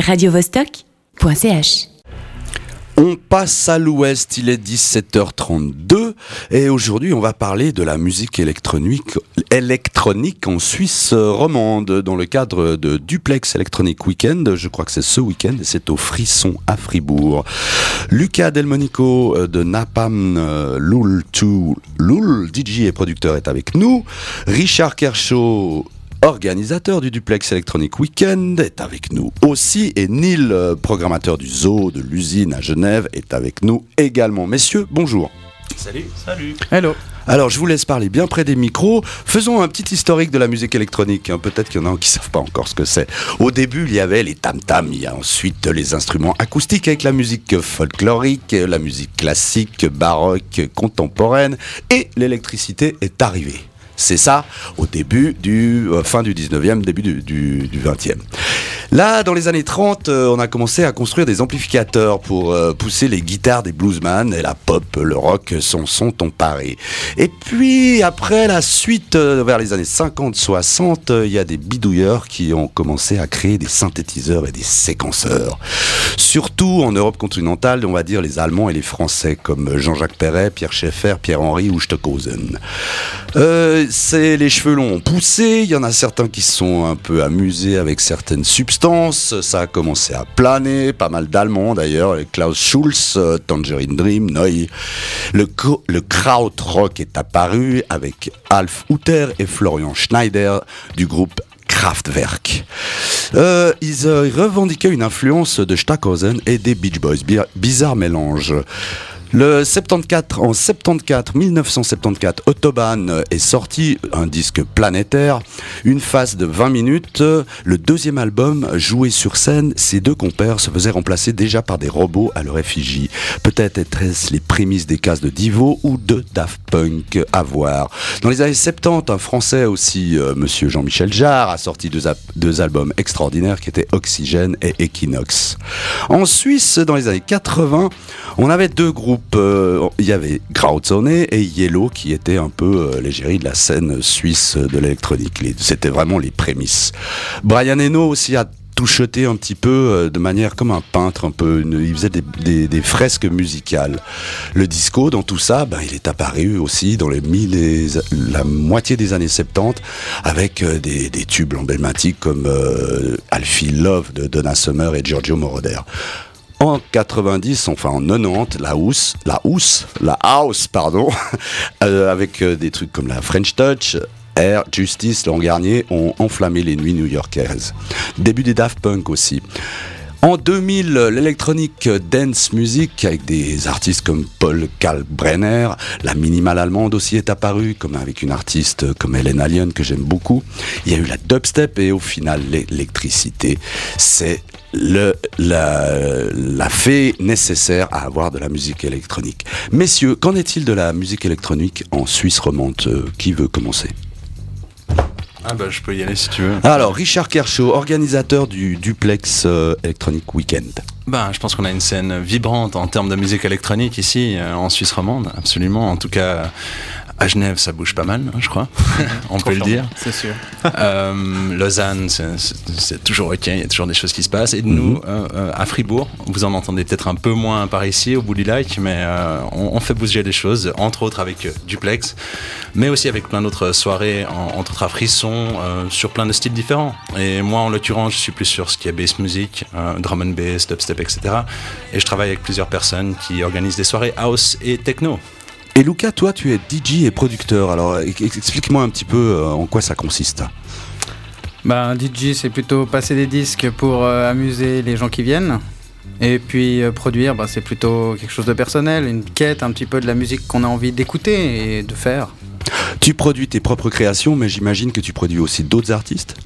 radiovostok.ch On passe à l'ouest, il est 17h32 et aujourd'hui on va parler de la musique électronique, en Suisse romande dans le cadre de Duplex Electronic Weekend. Je crois que c'est ce week-end et c'est au Frisson à Fribourg. Lucas Delmonico euh, de Napam euh, Lul 2 Lul, DJ et producteur est avec nous. Richard Kershaw organisateur du Duplex Electronic Weekend, est avec nous aussi. Et Neil, euh, programmateur du zoo de l'usine à Genève, est avec nous également. Messieurs, bonjour. Salut. Salut. Hello. Alors, je vous laisse parler bien près des micros. Faisons un petit historique de la musique électronique. hein. Peut-être qu'il y en a qui ne savent pas encore ce que c'est. Au début, il y avait les tam-tams. Il y a ensuite les instruments acoustiques avec la musique folklorique, la musique classique, baroque, contemporaine. Et l'électricité est arrivée. C'est ça au début du euh, fin du 19e, début du, du, du 20e. Là, dans les années 30, euh, on a commencé à construire des amplificateurs pour euh, pousser les guitares des bluesman et la pop, le rock s'en sont emparés. Et puis, après la suite, vers les années 50-60, euh, il y a des bidouilleurs qui ont commencé à créer des synthétiseurs et des séquenceurs. Surtout en Europe continentale, on va dire les Allemands et les Français, comme Jean-Jacques Perret, Pierre Schaeffer, Pierre-Henri ou Stockhausen. C'est les cheveux longs ont poussé, il y en a certains qui sont un peu amusés avec certaines substances, ça a commencé à planer, pas mal d'Allemands d'ailleurs, Klaus Schulz, euh, Tangerine Dream, Neu. Le, krautrock est apparu avec Alf Hutter et Florian Schneider du groupe Kraftwerk. Euh, ils euh, revendiquaient une influence de Stockhausen et des Beach Boys, Bi- bizarre mélange. Le 74, en 74, 1974, Autobahn est sorti un disque planétaire, une phase de 20 minutes. Le deuxième album, joué sur scène, ces deux compères se faisaient remplacer déjà par des robots à leur effigie. Peut-être était-ce les prémices des cases de Divo ou de Daft Punk à voir. Dans les années 70, un Français aussi, euh, Monsieur Jean-Michel Jarre, a sorti deux, deux albums extraordinaires qui étaient Oxygène et Equinox. En Suisse, dans les années 80, on avait deux groupes. Euh, Il y avait Grauzone et Yellow qui étaient un peu euh, l'égérie de la scène suisse de l'électronique. C'était vraiment les prémices. Brian Eno aussi a toucheté un petit peu euh, de manière comme un peintre un peu il faisait des, fresques musicales le disco dans tout ça ben, il est apparu aussi dans les mille la moitié des années 70 avec des, tubes emblématiques comme euh, Feel Love de Donna Summer et Giorgio Moroder en 90, enfin en 90, la house, la house, la house, pardon, euh, avec euh, des trucs comme la French Touch, Air, Justice, Laurent Garnier ont enflammé les nuits new-yorkaises. Début des Daft Punk aussi. En 2000, l'électronique dance music avec des artistes comme Paul Kalbrenner, la minimale allemande aussi est apparue, comme avec une artiste comme Helen Alien que j'aime beaucoup. Il y a eu la dubstep et au final l'électricité, c'est le, la, la fée nécessaire à avoir de la musique électronique. Messieurs, qu'en est-il de la musique électronique en Suisse romande Euh, Qui veut commencer? Ah bah je peux y aller si tu veux. Alors, Richard Kershaw, organisateur du Duplex euh, Electronic Weekend. Ben, je pense qu'on a une scène vibrante en termes de musique électronique ici, euh, en Suisse romande, absolument. En tout cas, à Genève, ça bouge pas mal, hein, je crois. On peut le dire. C'est sûr. Euh, Lausanne, c'est- toujours ok, il y a toujours des choses qui se passent. Et nous, euh, euh, à Fribourg, vous en entendez peut-être un peu moins par ici, au bout du lac, mais on, on fait bouger les choses, entre autres avec Duplex, mais aussi avec plein d'autres soirées, en- entre autres à Frisson, sur plein de styles différents. Et moi, en l'occurrence, je suis plus sur ce qui est bass music, drum and bass, dubstep, etc. Et je travaille avec plusieurs personnes qui organisent des soirées house et techno. Et Luca, toi, tu es DJ et producteur. Alors, explique-moi un petit peu euh, en quoi ça consiste. Un DJ, c'est plutôt passer des disques pour euh, amuser les gens qui viennent. Et puis euh, produire, bah, c'est plutôt quelque chose de personnel, une quête un petit peu de la musique qu'on a envie d'écouter et de faire. Tu produis tes propres créations, mais j'imagine que tu produis aussi d'autres artistes.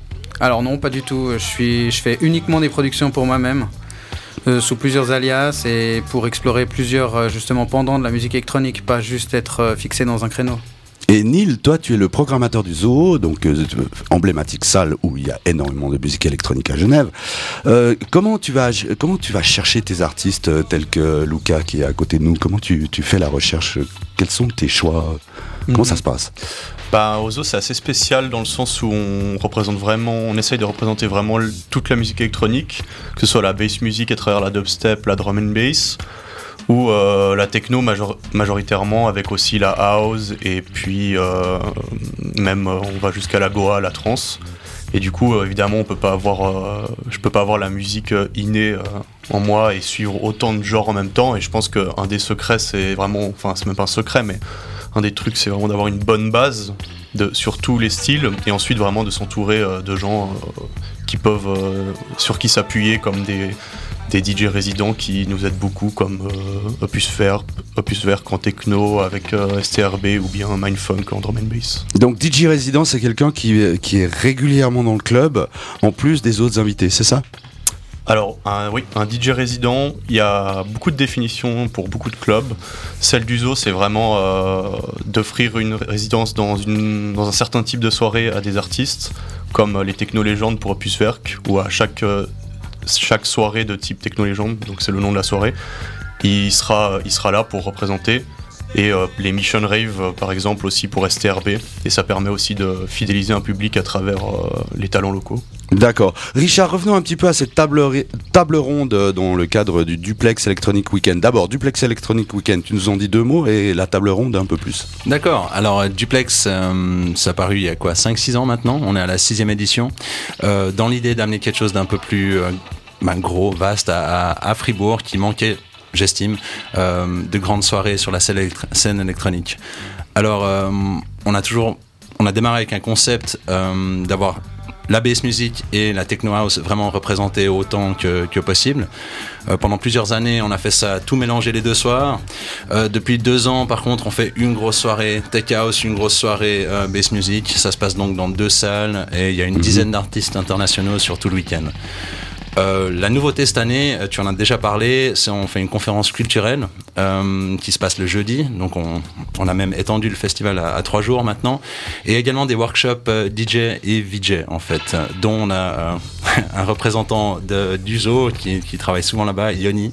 Alors non, pas du tout. Je, suis, je fais uniquement des productions pour moi-même, euh, sous plusieurs alias et pour explorer plusieurs euh, justement pendant de la musique électronique, pas juste être euh, fixé dans un créneau. Et Neil, toi, tu es le programmateur du Zoo, donc emblématique salle où il y a énormément de musique électronique à Genève. Comment tu vas, comment tu vas chercher tes artistes tels que Luca qui est à côté de nous? Comment tu, tu fais la recherche? Quels sont tes choix? Comment Mhm. ça se passe Bah, Ozo, c'est assez spécial dans le sens où on représente vraiment, on essaye de représenter vraiment toute la musique électronique, que ce soit la bass music à travers la dubstep, la drum and bass, ou euh, la techno major- majoritairement avec aussi la house et puis euh, même euh, on va jusqu'à la goa, la trance. Et du coup, évidemment, on peut pas avoir, euh, je peux pas avoir la musique innée euh, en moi et suivre autant de genres en même temps. Et je pense qu'un des secrets, c'est vraiment, enfin, c'est même pas un secret, mais un des trucs, c'est vraiment d'avoir une bonne base sur tous les styles et ensuite vraiment de s'entourer euh, de gens euh, qui peuvent, euh, sur qui s'appuyer comme des, DJ résidents qui nous aident beaucoup, comme Opus Vert, Opus Vert en techno avec STRB ou bien Mindfunk en drum and bass. Donc DJ résident, c'est quelqu'un qui est régulièrement dans le club, en plus des autres invités, c'est ça? Alors, un, oui, un DJ résident, il y a beaucoup de définitions pour beaucoup de clubs. Celle d'Uso, c'est vraiment euh, d'offrir une résidence dans, un certain type de soirée à des artistes, comme les Techno-Légendes pour Opus Werk, ou à chaque, euh, chaque soirée de type Techno-Légende, donc c'est le nom de la soirée, il sera là pour représenter. Et euh, les Mission Rave, euh, par exemple, aussi pour STRB. Et ça permet aussi de fidéliser un public à travers euh, les talents locaux. D'accord. Richard, revenons un petit peu à cette table, ronde dans le cadre du Duplex Electronic Weekend. D'abord, Duplex Electronic Weekend, tu nous en dis deux mots et la table ronde un peu plus. D'accord. Alors, Duplex, euh, ça a paru il y a quoi 5-6 ans maintenant? On est à la sixième édition. Euh, dans l'idée d'amener quelque chose d'un peu plus euh, ben, gros, vaste à, à- à Fribourg, qui manquait, j'estime, euh, de grandes soirées sur la scène, électr- scène électronique. Alors, euh, on a toujours, on a démarré avec un concept euh, d'avoir la bass music et la techno house vraiment représentées autant que, que possible. Euh, pendant plusieurs années, on a fait ça tout mélanger les deux soirs. Euh, depuis deux ans, par contre, on fait une grosse soirée tech house, une grosse soirée euh, bass music. Ça se passe donc dans deux salles et il y a une dizaine d'artistes internationaux sur tout le week-end. Euh, la nouveauté cette année, euh, tu en as déjà parlé, c'est on fait une conférence culturelle euh, qui se passe le jeudi. Donc on, on a même étendu le festival à, à trois jours maintenant. Et également des workshops euh, DJ et VJ en fait, dont on a un représentant de, du zoo qui, qui travaille souvent là-bas, Yoni,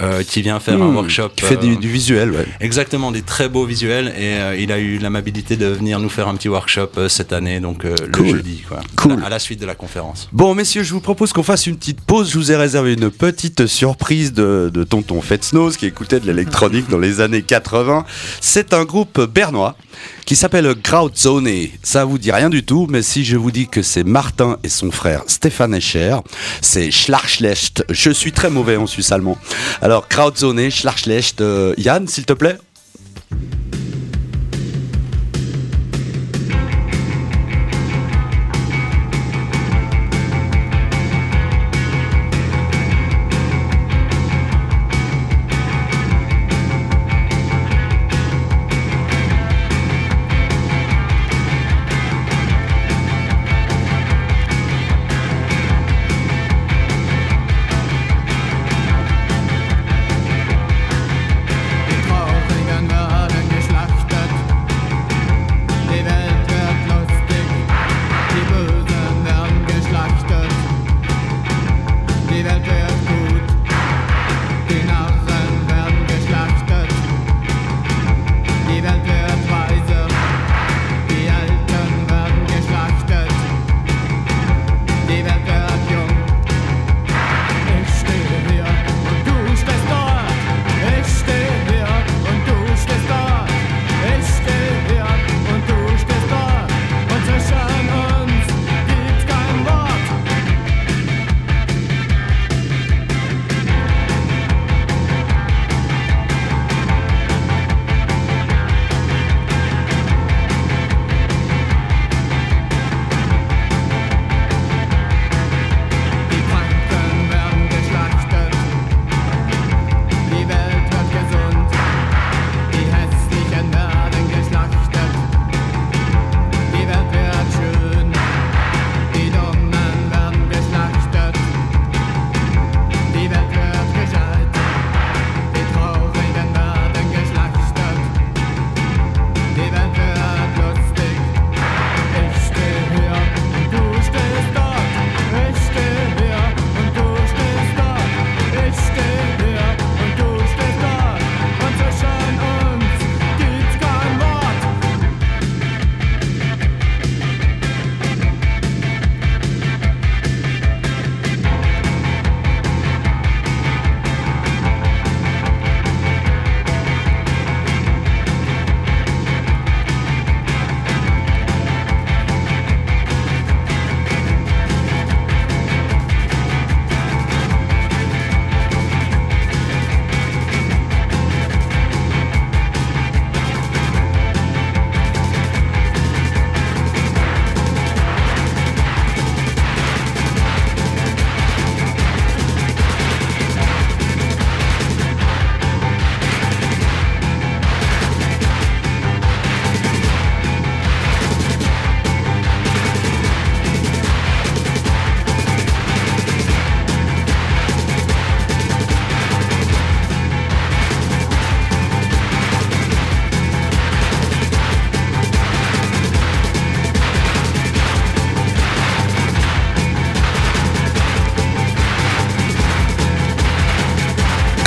euh, qui vient faire un Mmh, workshop. Qui fait euh, du, du visuel, ouais. Exactement, des très beaux visuels et euh, il a eu l'amabilité de venir nous faire un petit workshop cette année, donc Cool. le jeudi, quoi, Cool. à, la, à la suite de la conférence. Bon, messieurs, je vous propose qu'on fasse une petite pause. Je vous ai réservé une petite surprise de, de tonton Fetsnose qui écoutait de l'électronique dans les années 80. C'est un groupe bernois qui s'appelle Krautzone. Ça vous dit rien du tout, mais si je vous dis que c'est Martin et son frère Stéphane C'est Schlachschlecht. Je suis très mauvais en suisse allemand. Alors, Krautzone, Schlachschlecht. euh, Yann, s'il te plaît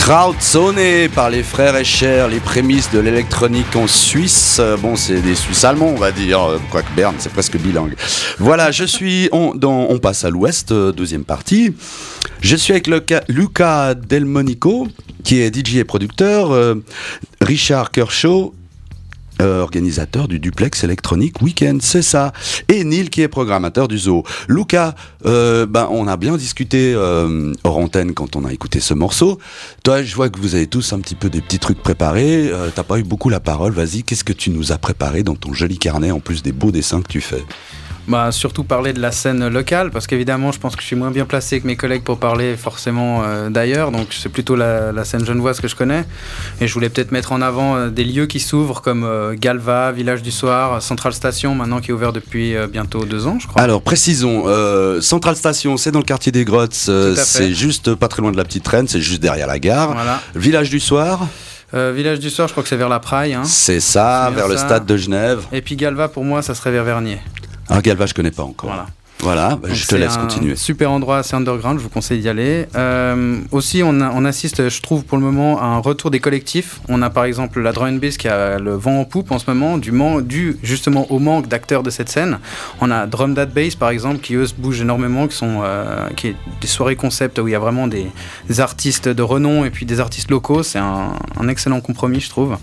Crowdsoné par les frères Escher, les prémices de l'électronique en Suisse. Euh, Bon, c'est des Suisses allemands, on va dire, euh, quoique Berne, c'est presque bilingue. Voilà, je suis. On, on passe à l'ouest, euh, deuxième partie. Je suis avec le ca- Luca Delmonico, qui est DJ et producteur, Richard Kershaw, euh, organisateur du duplex électronique Weekend, c'est ça. Et Neil qui est programmateur du zoo. Luca, euh, ben, on a bien discuté euh, hors antenne quand on a écouté ce morceau. Toi, je vois que vous avez tous un petit peu des petits trucs préparés. Euh, T'as pas eu beaucoup la parole. Vas-y, qu'est-ce que tu nous as préparé dans ton joli carnet en plus des beaux dessins que tu fais? Bah, surtout parler de la scène locale, parce qu'évidemment, je pense que je suis moins bien placé que mes collègues pour parler forcément euh, d'ailleurs, donc c'est plutôt la, la scène genevoise que je connais. Et je voulais peut-être mettre en avant euh, des lieux qui s'ouvrent comme euh, Galva, Village du Soir, Centrale Station, maintenant qui est ouvert depuis bientôt deux ans, je crois. Alors précisons, Centrale Station, c'est dans le quartier des Grottes. c'est juste pas très loin de la petite Reine, c'est juste derrière la gare. Voilà. Village du Soir, Euh, Village du Soir, je crois que c'est vers la Praille. hein. c'est ça, vers le stade de Genève. Et puis Galva, pour moi, ça serait vers Vernier. Alors Galva, je connais pas encore. Voilà, bah, je te c'est laisse un continuer. Super endroit, assez underground, je vous conseille d'y aller. Euh, aussi, on, a- on assiste, je trouve, pour le moment, à un retour des collectifs. On a par exemple la Drum and Bass qui a le vent en poupe en ce moment, du man- dû justement au manque d'acteurs de cette scène. On a Drum That Bass par exemple, qui eux se bougent énormément, qui sont euh, qui est des soirées concept où il y a vraiment des, des artistes de renom et puis des artistes locaux. C'est un, un excellent compromis, je trouve.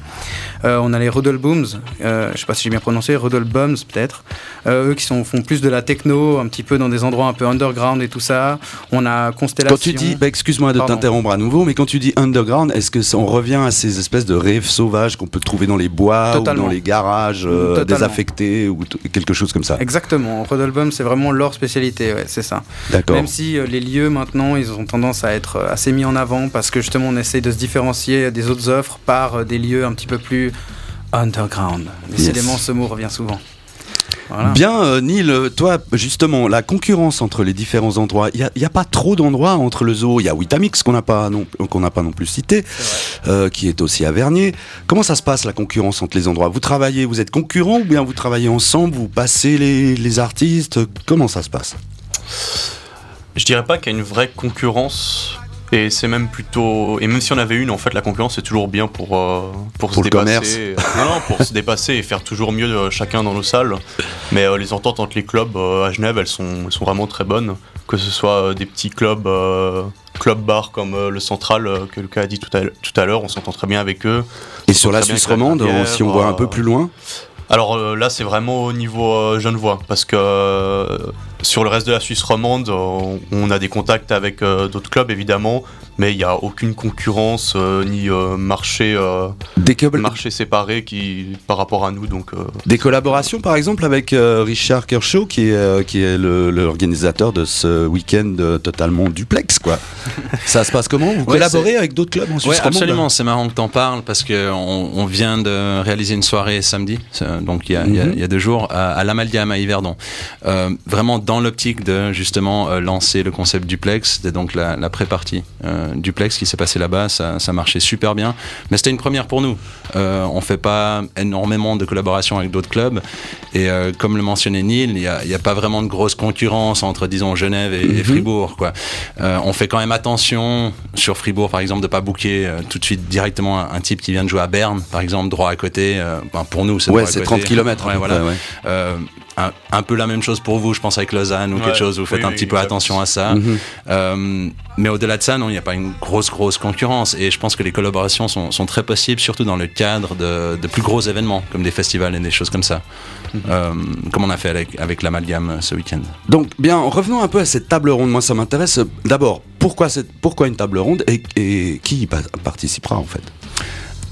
Euh, on a les Rudel Booms, je sais pas si j'ai bien prononcé, Rudel Bums peut-être. Eux qui sont, font plus de la techno, un petit peu dans des endroits un peu underground et tout ça. On a Constellation. Quand tu dis, bah, excuse-moi de t'interrompre à nouveau, mais quand tu dis underground, est-ce que ça- on revient à ces espèces de rêves sauvages qu'on peut trouver dans les bois Totalement. ou dans les garages euh, désaffectés ou quelque chose comme ça? Exactement, Rudel Bums c'est vraiment leur spécialité, ouais, c'est ça. D'accord. Même si euh, les lieux maintenant, ils ont tendance à être euh, assez mis en avant parce que justement on essaie de se différencier des autres offres par euh, des lieux un petit peu plus underground. Décidément, ce mot revient souvent. Voilà. Bien, euh, Neil, toi, justement, la concurrence entre les différents endroits, il n'y a, pas trop d'endroits entre le zoo. Il y a Witamix qu'on n'a pas, non, qu'on n'a pas non plus cité, euh, qui est aussi à Vernier. Comment ça se passe la concurrence entre les endroits? Vous travaillez, vous êtes concurrents ou bien vous travaillez ensemble, vous passez les, les artistes? Comment ça se passe? Je dirais pas qu'il y a une vraie concurrence. Et c'est même plutôt. Et même si on avait une, en fait, la concurrence c'est toujours bien pour, euh, pour, Pour se le commerce. dépasser. Non, non, pour se dépasser et faire toujours mieux euh, chacun dans nos salles. Mais euh, les ententes entre les clubs à Genève, elles sont, elles sont vraiment très bonnes. Que ce soit des petits clubs, club bar comme le Central que Lucas a dit tout à, tout à l'heure, on s'entend très bien avec eux. Et sur la Suisse la romande, si on voit un peu plus loin Alors euh, là, c'est vraiment au niveau euh, Genevois, parce que euh, sur le reste de la Suisse romande, on a des contacts avec euh, d'autres clubs évidemment, mais il n'y a aucune concurrence euh, ni euh, marché, euh, des, co- marché séparé qui, par rapport à nous. Donc, euh, des collaborations, par exemple, avec euh, Richard Kershaw, qui est, euh, qui est le- l'organisateur de ce week-end euh, totalement duplex, quoi. ça se passe comment? Vous Ouais, collaborez avec d'autres clubs en Suisse Ouais, absolument. C'est marrant que t'en parles parce que on, on vient de réaliser une soirée samedi, donc il y a, il y a- il y a deux jours, à, à l'Amalgame à Yverdon. Euh, vraiment dans l'optique de justement euh, lancer le concept duplex, c'était donc la, la pré-partie euh, duplex qui s'est passée là-bas. Ça, ça marchait super bien, mais c'était une première pour nous. Euh, on fait pas énormément de collaboration avec d'autres clubs et euh, comme le mentionnait Neil, il n'y a, pas vraiment de grosse concurrence entre disons Genève et, et Mhm. Fribourg. Quoi. Euh, on fait quand même attention sur Fribourg, par exemple, de pas booker euh, tout de suite directement un, un type qui vient de jouer à Berne, par exemple, droit à côté. euh, ben, pour nous, c'est Ouais, c'est côté. 30 km. Ouais, voilà. Euh, un, un peu la même chose pour vous, je pense, avec Lausanne ou Ouais, quelque chose. Vous faites oui, un oui, petit peu attention à ça. Mhm. Euh, mais au-delà de ça, non, il n'y a pas une grosse, grosse concurrence. Et je pense que les collaborations sont, sont très possibles, surtout dans le cadre de, de plus gros événements, comme des festivals et des choses comme ça. Euh, comme on a fait avec, avec l'amalgame euh, ce week-end. Donc, bien, revenons un peu à cette table ronde. Moi, ça m'intéresse. D'abord, pourquoi, cette, pourquoi une table ronde et, et qui y pa- participera en fait?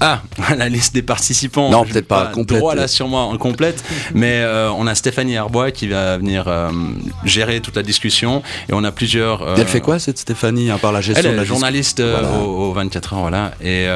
Ah, la liste des participants. Non, peut-être pas complète. Droit là sur moi en complète, mais euh, on a Stéphanie Arbois qui va venir euh, gérer toute la discussion et on a plusieurs. euh, Elle fait quoi cette Stéphanie, à part la gestion Elle de est la journaliste Voilà. au, au 24 heures, voilà. Et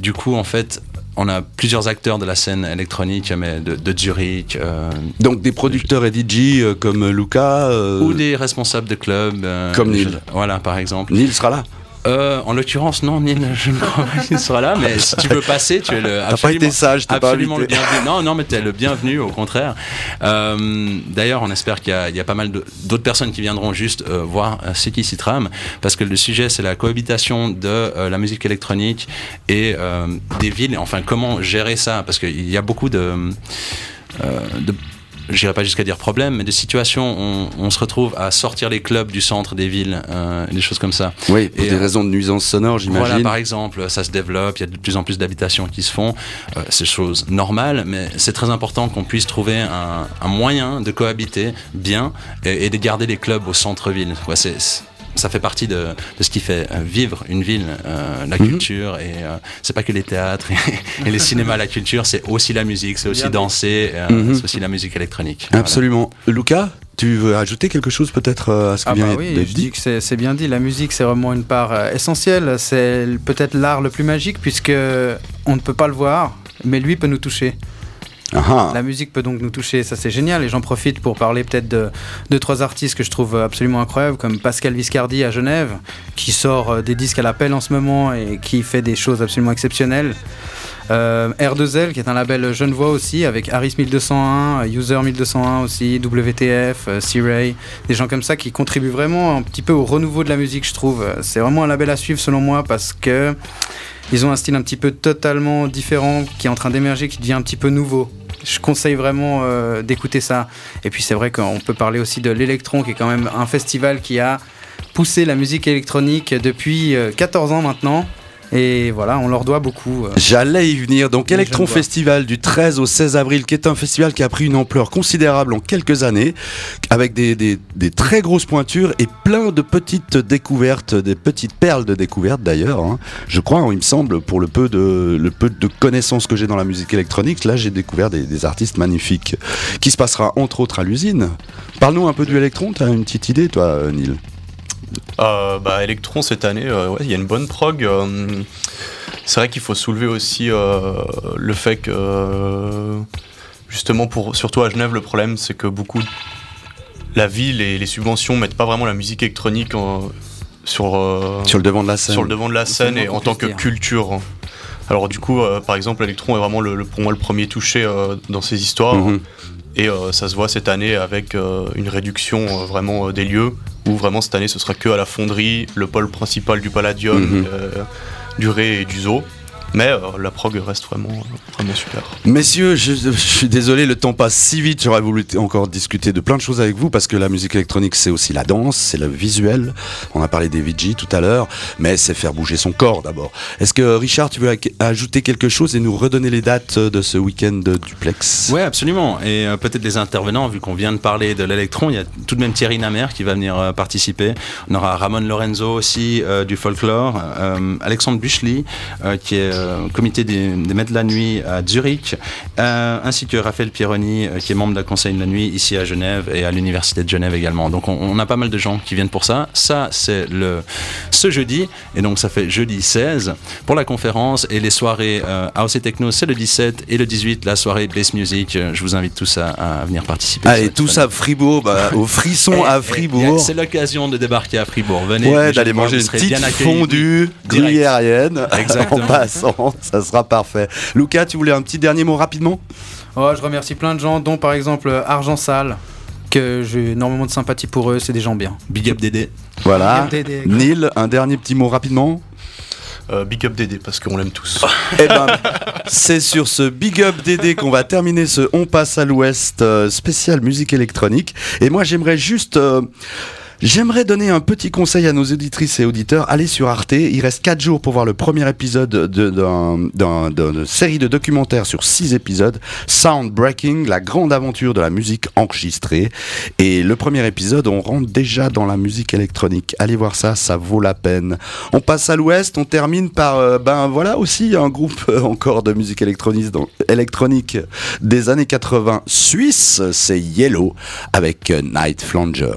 du coup, en fait, on a plusieurs acteurs de la scène électronique, mais de, de Zurich, euh, Donc des producteurs et DJ euh, comme Luca. euh, ou des responsables de clubs. Comme choses- Voilà, par exemple. Neil sera là. Euh, en l'occurrence, non, Neil, je ne crois pas qu'il sera là, mais si tu veux passer, tu es le. T'as pas été sage, t'es pas absolument le bienvenu. Non, non, mais t'es le bienvenu, au contraire. Euh, D'ailleurs, on espère qu'il y, a- il y a pas mal d'autres personnes qui viendront juste euh, voir ce qui s'y trame, parce que le sujet, c'est la cohabitation de la musique électronique et des villes. Enfin, comment gérer ça? Parce qu'il y a beaucoup de. euh, de J'irai pas jusqu'à dire problème, mais de situations où on, on se retrouve à sortir les clubs du centre des villes, euh, des choses comme ça. Oui, pour Et, des euh, raisons de nuisance sonore, Voilà, j'imagine. par exemple, ça se développe, il y a de plus en plus d'habitations qui se font. Euh, c'est chose normale, mais c'est très important qu'on puisse trouver un, un moyen de cohabiter bien et, et de garder les clubs au centre-ville. Ouais, c'est- ça fait partie de, de ce qui fait euh, vivre une ville, euh, la Mhm. culture, et euh, c'est pas que les théâtres et, les cinémas, la culture, c'est aussi la musique, c'est aussi danser, euh, Mhm. c'est aussi la musique électronique. Voilà. Absolument. Lucas, tu veux ajouter quelque chose peut-être à ce qui Ah vient bah d'être oui, je dis dit que c'est bien dit. La musique, c'est vraiment une part essentielle. C'est peut-être l'art le plus magique puisque on ne peut pas le voir, mais lui peut nous toucher. La musique peut donc nous toucher, ça c'est génial. Et j'en profite pour parler peut-être de deux trois artistes que je trouve absolument incroyables, comme Pascal Viscardi à Genève, qui sort euh, des disques à l'appel en ce moment et qui fait des choses absolument exceptionnelles. Euh, R2L, qui est un label genevois aussi, avec Harris 1201, euh, User 1201 aussi, WTF, euh, C-Ray, des gens comme ça qui contribuent vraiment un petit peu au renouveau de la musique, je trouve. C'est vraiment un label à suivre selon moi parce que ils ont un style un petit peu totalement différent qui est en train d'émerger, qui devient un petit peu nouveau. Je conseille vraiment euh, d'écouter ça. Et puis c'est vrai qu'on peut parler aussi de l'Electron, qui est quand même un festival qui a poussé la musique électronique depuis euh, 14 ans maintenant. Et voilà, on leur doit beaucoup. euh. J'allais y venir. Donc, Electron. Festival du 13 au 16 avril, qui est un festival qui a pris une ampleur considérable en quelques années, avec des, des- des très grosses pointures et plein de petites découvertes, des petites perles de découvertes d'ailleurs. hein. Je crois, il me semble, pour le peu de, le peu de connaissances que j'ai dans la musique électronique, là j'ai découvert des, des artistes magnifiques. Qui se passera entre autres à l'usine. Parle-nous un peu du Electron, tu as une petite idée, toi, Neil? Euh, bah, Electron cette année, euh, ouais, il y a une bonne prog. euh, c'est vrai qu'il faut soulever aussi euh, le fait que, euh, justement, pour, surtout à Genève, le problème c'est que beaucoup. La ville et les subventions mettent pas vraiment la musique électronique en- sur, euh, Sur le devant de la scène. sur le devant de la scène et en tant que dire. culture. Alors du coup, euh, par exemple, Electron est vraiment le, le- pour moi le premier touché euh, dans ces histoires. Mhm. Et euh, ça se voit cette année avec une réduction vraiment des lieux, où vraiment cette année ce sera que à la fonderie, le pôle principal du Palladium, Mhm. du Ré et du Zoo. Mais euh, la prog reste vraiment, vraiment super. Messieurs, je, je suis désolé, le temps passe si vite. J'aurais voulu encore discuter de plein de choses avec vous parce que la musique électronique, c'est aussi la danse, c'est le visuel. On a parlé des VG tout à l'heure, mais c'est faire bouger son corps d'abord. Est-ce que Richard, tu veux ajouter quelque chose et nous redonner les dates de ce week-end de duplex? Ouais, absolument. Et euh, peut-être les intervenants, vu qu'on vient de parler de l'électron, il y a tout de même Thierry Namer qui va venir euh, participer. On aura Ramon Lorenzo aussi euh, du folklore, euh, Alexandre Buchli euh, qui est euh, comité des, des maîtres de la nuit à Zurich, euh, ainsi que Raphaël Pieroni euh, qui est membre de la Conseil de la nuit ici à Genève et à l'Université de Genève également. Donc on, on a pas mal de gens qui viennent pour ça. Ça, c'est le ce jeudi, et donc ça fait jeudi 16 pour la conférence et les soirées euh, House et Techno, c'est le 17 et le 18, la soirée Bass Music. Euh, Je vous invite tous à, à venir participer. Allez, tous à Fribourg, bah, au frisson Et- à et- Fribourg. C'est l'occasion de débarquer à Fribourg. Venez. Ouais, d'aller manger une petite fondue gruyérienne Exactement. en ça sera parfait. Lucas, tu voulais un petit dernier mot rapidement? Oh, je remercie plein de gens, dont par exemple Argent Sale, que j'ai énormément de sympathie pour eux, c'est des gens bien. Big up Dédé. Voilà. Neil, un dernier petit mot rapidement? Euh, big up Dédé parce qu'on l'aime tous. Eh ben, c'est sur ce Big Up DD qu'on va terminer ce On passe à l'Ouest euh, spécial musique électronique. Et moi, j'aimerais juste. euh, J'aimerais donner un petit conseil à nos auditrices et auditeurs. Allez sur Arte. Il reste 4 jours pour voir le premier épisode de- d'un- d'un- d'une série de documentaires sur 6 épisodes. Sound Breaking, la grande aventure de la musique enregistrée. Et le premier épisode, on rentre déjà dans la musique électronique. Allez voir ça, ça vaut la peine. On passe à l'ouest, on termine par, euh, ben voilà aussi un groupe euh, encore de musique électronique des années 80 suisse, c'est Yellow avec euh, Night Flanger.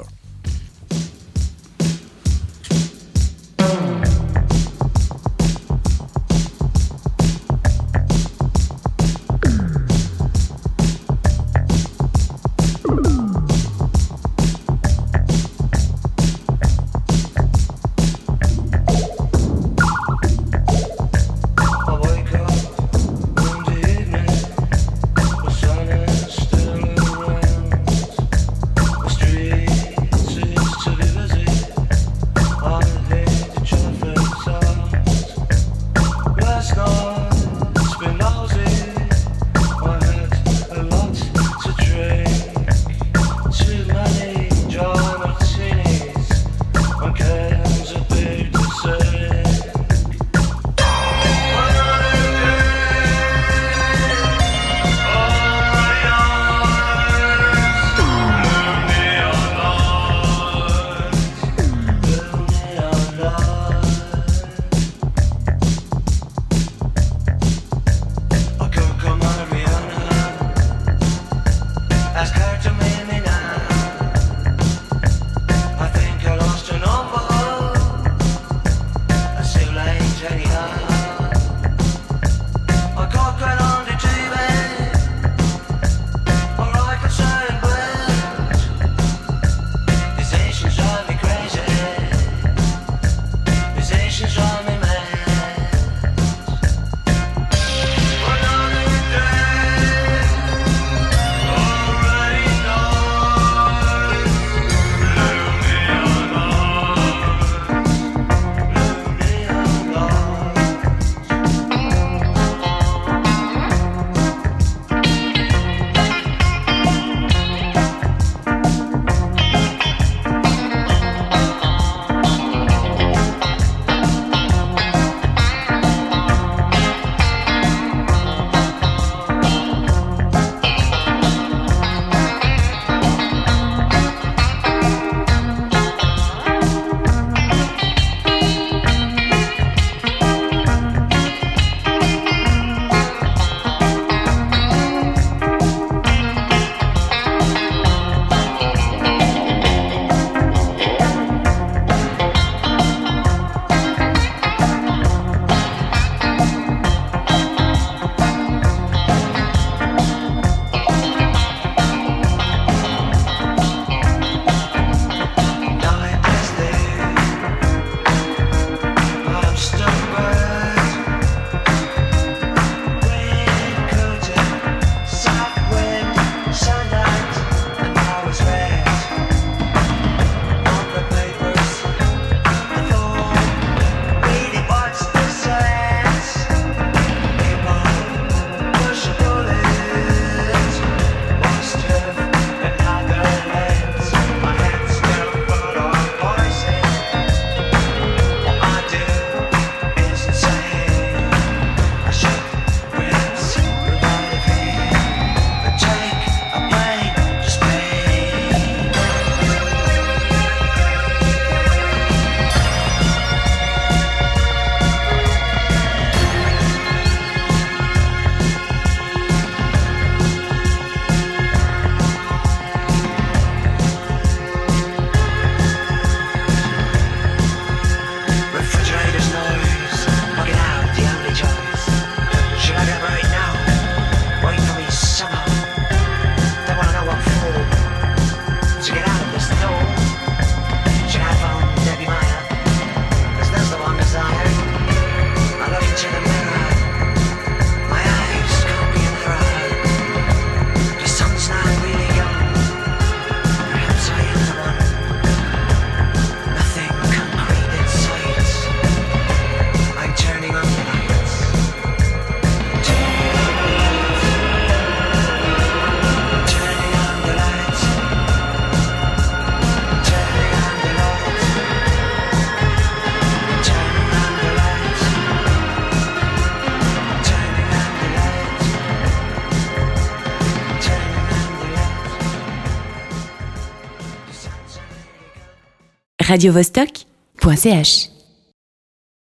radiovostok.ch